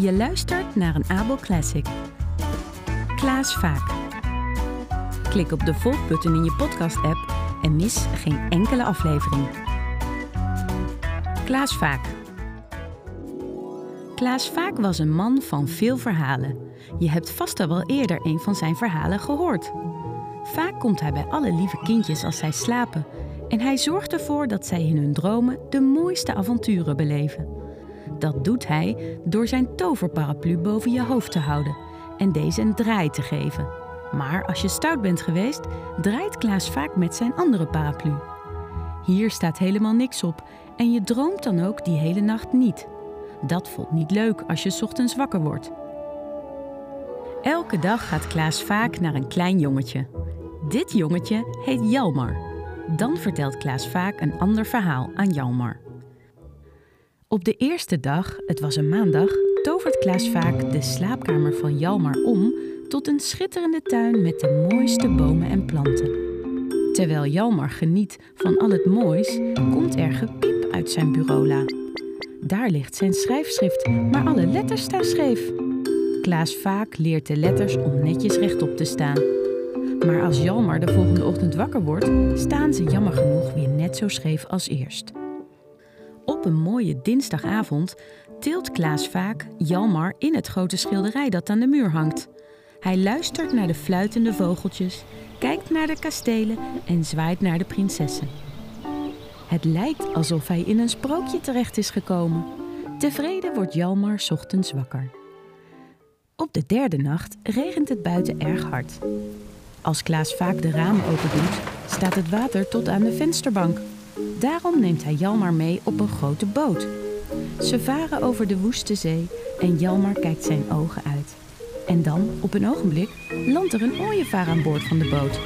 Je luistert naar een Abel Classic. Klaas Vaak. Klik op de volgbutton in je podcast-app en mis geen enkele aflevering. Klaas Vaak. Klaas Vaak was een man van veel verhalen. Je hebt vast al wel eerder een van zijn verhalen gehoord. Vaak komt hij bij alle lieve kindjes als zij slapen en hij zorgt ervoor dat zij in hun dromen de mooiste avonturen beleven. Dat doet hij door zijn toverparaplu boven je hoofd te houden en deze een draai te geven. Maar als je stout bent geweest, draait Klaas vaak met zijn andere paraplu. Hier staat helemaal niks op en je droomt dan ook die hele nacht niet. Dat voelt niet leuk als je ochtends wakker wordt. Elke dag gaat Klaas vaak naar een klein jongetje. Dit jongetje heet Jalmar. Dan vertelt Klaas vaak een ander verhaal aan Jalmar. Op de eerste dag, het was een maandag, tovert Klaas vaak de slaapkamer van Jalmar om tot een schitterende tuin met de mooiste bomen en planten. Terwijl Jalmar geniet van al het moois, komt er gepiep uit zijn bureaula. Daar ligt zijn schrijfschrift, maar alle letters staan scheef. Klaas vaak leert de letters om netjes rechtop te staan. Maar als Jalmar de volgende ochtend wakker wordt, staan ze jammer genoeg weer net zo scheef als eerst. Op een mooie dinsdagavond tilt Klaas vaak Jalmar in het grote schilderij dat aan de muur hangt. Hij luistert naar de fluitende vogeltjes, kijkt naar de kastelen en zwaait naar de prinsessen. Het lijkt alsof hij in een sprookje terecht is gekomen. Tevreden wordt Jalmar ochtends wakker. Op de derde nacht regent het buiten erg hard. Als Klaas vaak de ramen open doet, staat het water tot aan de vensterbank. Daarom neemt hij Jalmar mee op een grote boot. Ze varen over de woeste zee en Jalmar kijkt zijn ogen uit. En dan, op een ogenblik, landt er een ooievaar aan boord van de boot.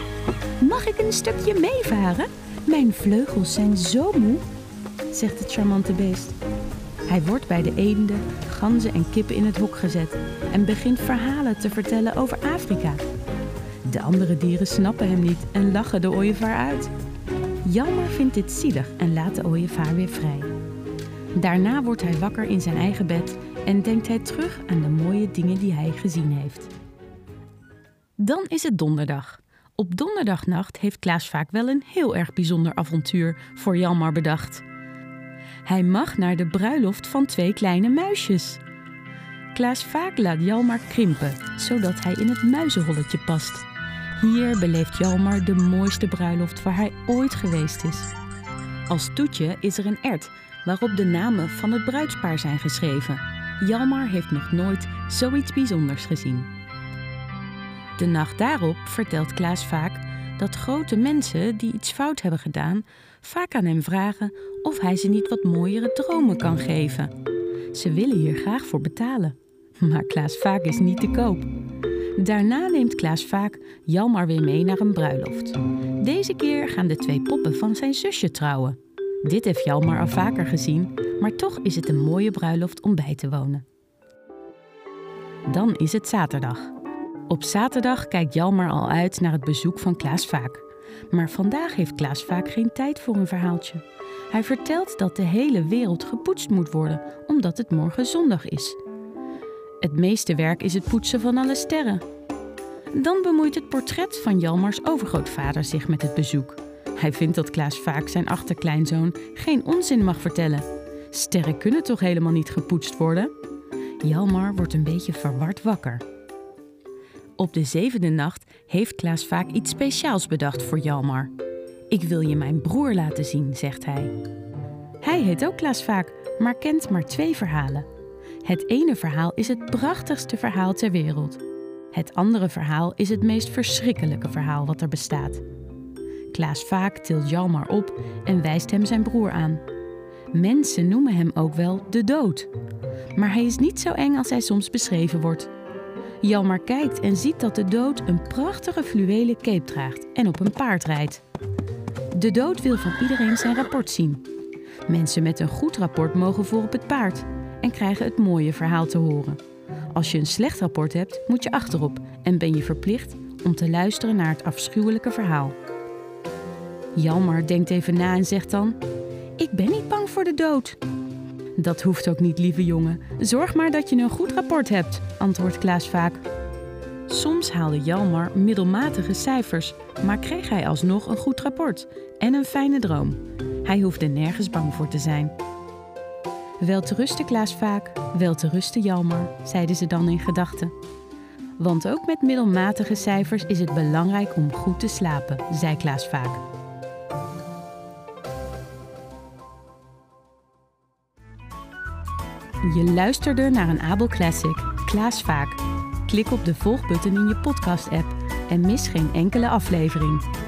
Mag ik een stukje meevaren? Mijn vleugels zijn zo moe, zegt het charmante beest. Hij wordt bij de eenden, ganzen en kippen in het hok gezet en begint verhalen te vertellen over Afrika. De andere dieren snappen hem niet en lachen de ooievaar uit. Jammer vindt dit zielig en laat de ooievaar weer vrij. Daarna wordt hij wakker in zijn eigen bed en denkt hij terug aan de mooie dingen die hij gezien heeft. Dan is het donderdag. Op donderdagnacht heeft Klaas vaak wel een heel erg bijzonder avontuur voor Jalmar bedacht. Hij mag naar de bruiloft van twee kleine muisjes. Klaas vaak laat Jalmar krimpen, zodat hij in het muizenholletje past. Hier beleeft Jalmar de mooiste bruiloft waar hij ooit geweest is. Als toetje is er een ert waarop de namen van het bruidspaar zijn geschreven. Jalmar heeft nog nooit zoiets bijzonders gezien. De nacht daarop vertelt Klaas vaak dat grote mensen die iets fout hebben gedaan, vaak aan hem vragen of hij ze niet wat mooiere dromen kan geven. Ze willen hier graag voor betalen. Maar Klaas vaak is niet te koop. Daarna neemt Klaas vaak Jalmar weer mee naar een bruiloft. Deze keer gaan de twee poppen van zijn zusje trouwen. Dit heeft Jalmar al vaker gezien, maar toch is het een mooie bruiloft om bij te wonen. Dan is het zaterdag. Op zaterdag kijkt Jalmar al uit naar het bezoek van Klaas Vaak. Maar vandaag heeft Klaas Vaak geen tijd voor een verhaaltje. Hij vertelt dat de hele wereld gepoetst moet worden, omdat het morgen zondag is. Het meeste werk is het poetsen van alle sterren. Dan bemoeit het portret van Jalmars overgrootvader zich met het bezoek. Hij vindt dat Klaas vaak zijn achterkleinzoon geen onzin mag vertellen. Sterren kunnen toch helemaal niet gepoetst worden? Jalmar wordt een beetje verward wakker. Op de zevende nacht heeft Klaas vaak iets speciaals bedacht voor Jalmar. Ik wil je mijn broer laten zien, zegt hij. Hij heet ook Klaas vaak, maar kent maar twee verhalen. Het ene verhaal is het prachtigste verhaal ter wereld. Het andere verhaal is het meest verschrikkelijke verhaal wat er bestaat. Klaas vaak tilt Jalmar op en wijst hem zijn broer aan. Mensen noemen hem ook wel de dood. Maar hij is niet zo eng als hij soms beschreven wordt. Jalmar kijkt en ziet dat de dood een prachtige fluwelen cape draagt en op een paard rijdt. De dood wil van iedereen zijn rapport zien. Mensen met een goed rapport mogen voor op het paard en krijgen het mooie verhaal te horen. Als je een slecht rapport hebt, moet je achterop en ben je verplicht om te luisteren naar het afschuwelijke verhaal. Jalmar denkt even na en zegt dan: Ik ben niet bang voor de dood. Dat hoeft ook niet, lieve jongen. Zorg maar dat je een goed rapport hebt, antwoordt Klaas vaak. Soms haalde Jalmar middelmatige cijfers, maar kreeg hij alsnog een goed rapport en een fijne droom. Hij hoefde nergens bang voor te zijn. Wel te rusten, Klaas vaak, wel te rusten, Jalmar, zeiden ze dan in gedachten. Want ook met middelmatige cijfers is het belangrijk om goed te slapen, zei Klaas vaak. Je luisterde naar een Abel Classic, Klaas vaak. Klik op de volgbutton in je podcast-app en mis geen enkele aflevering.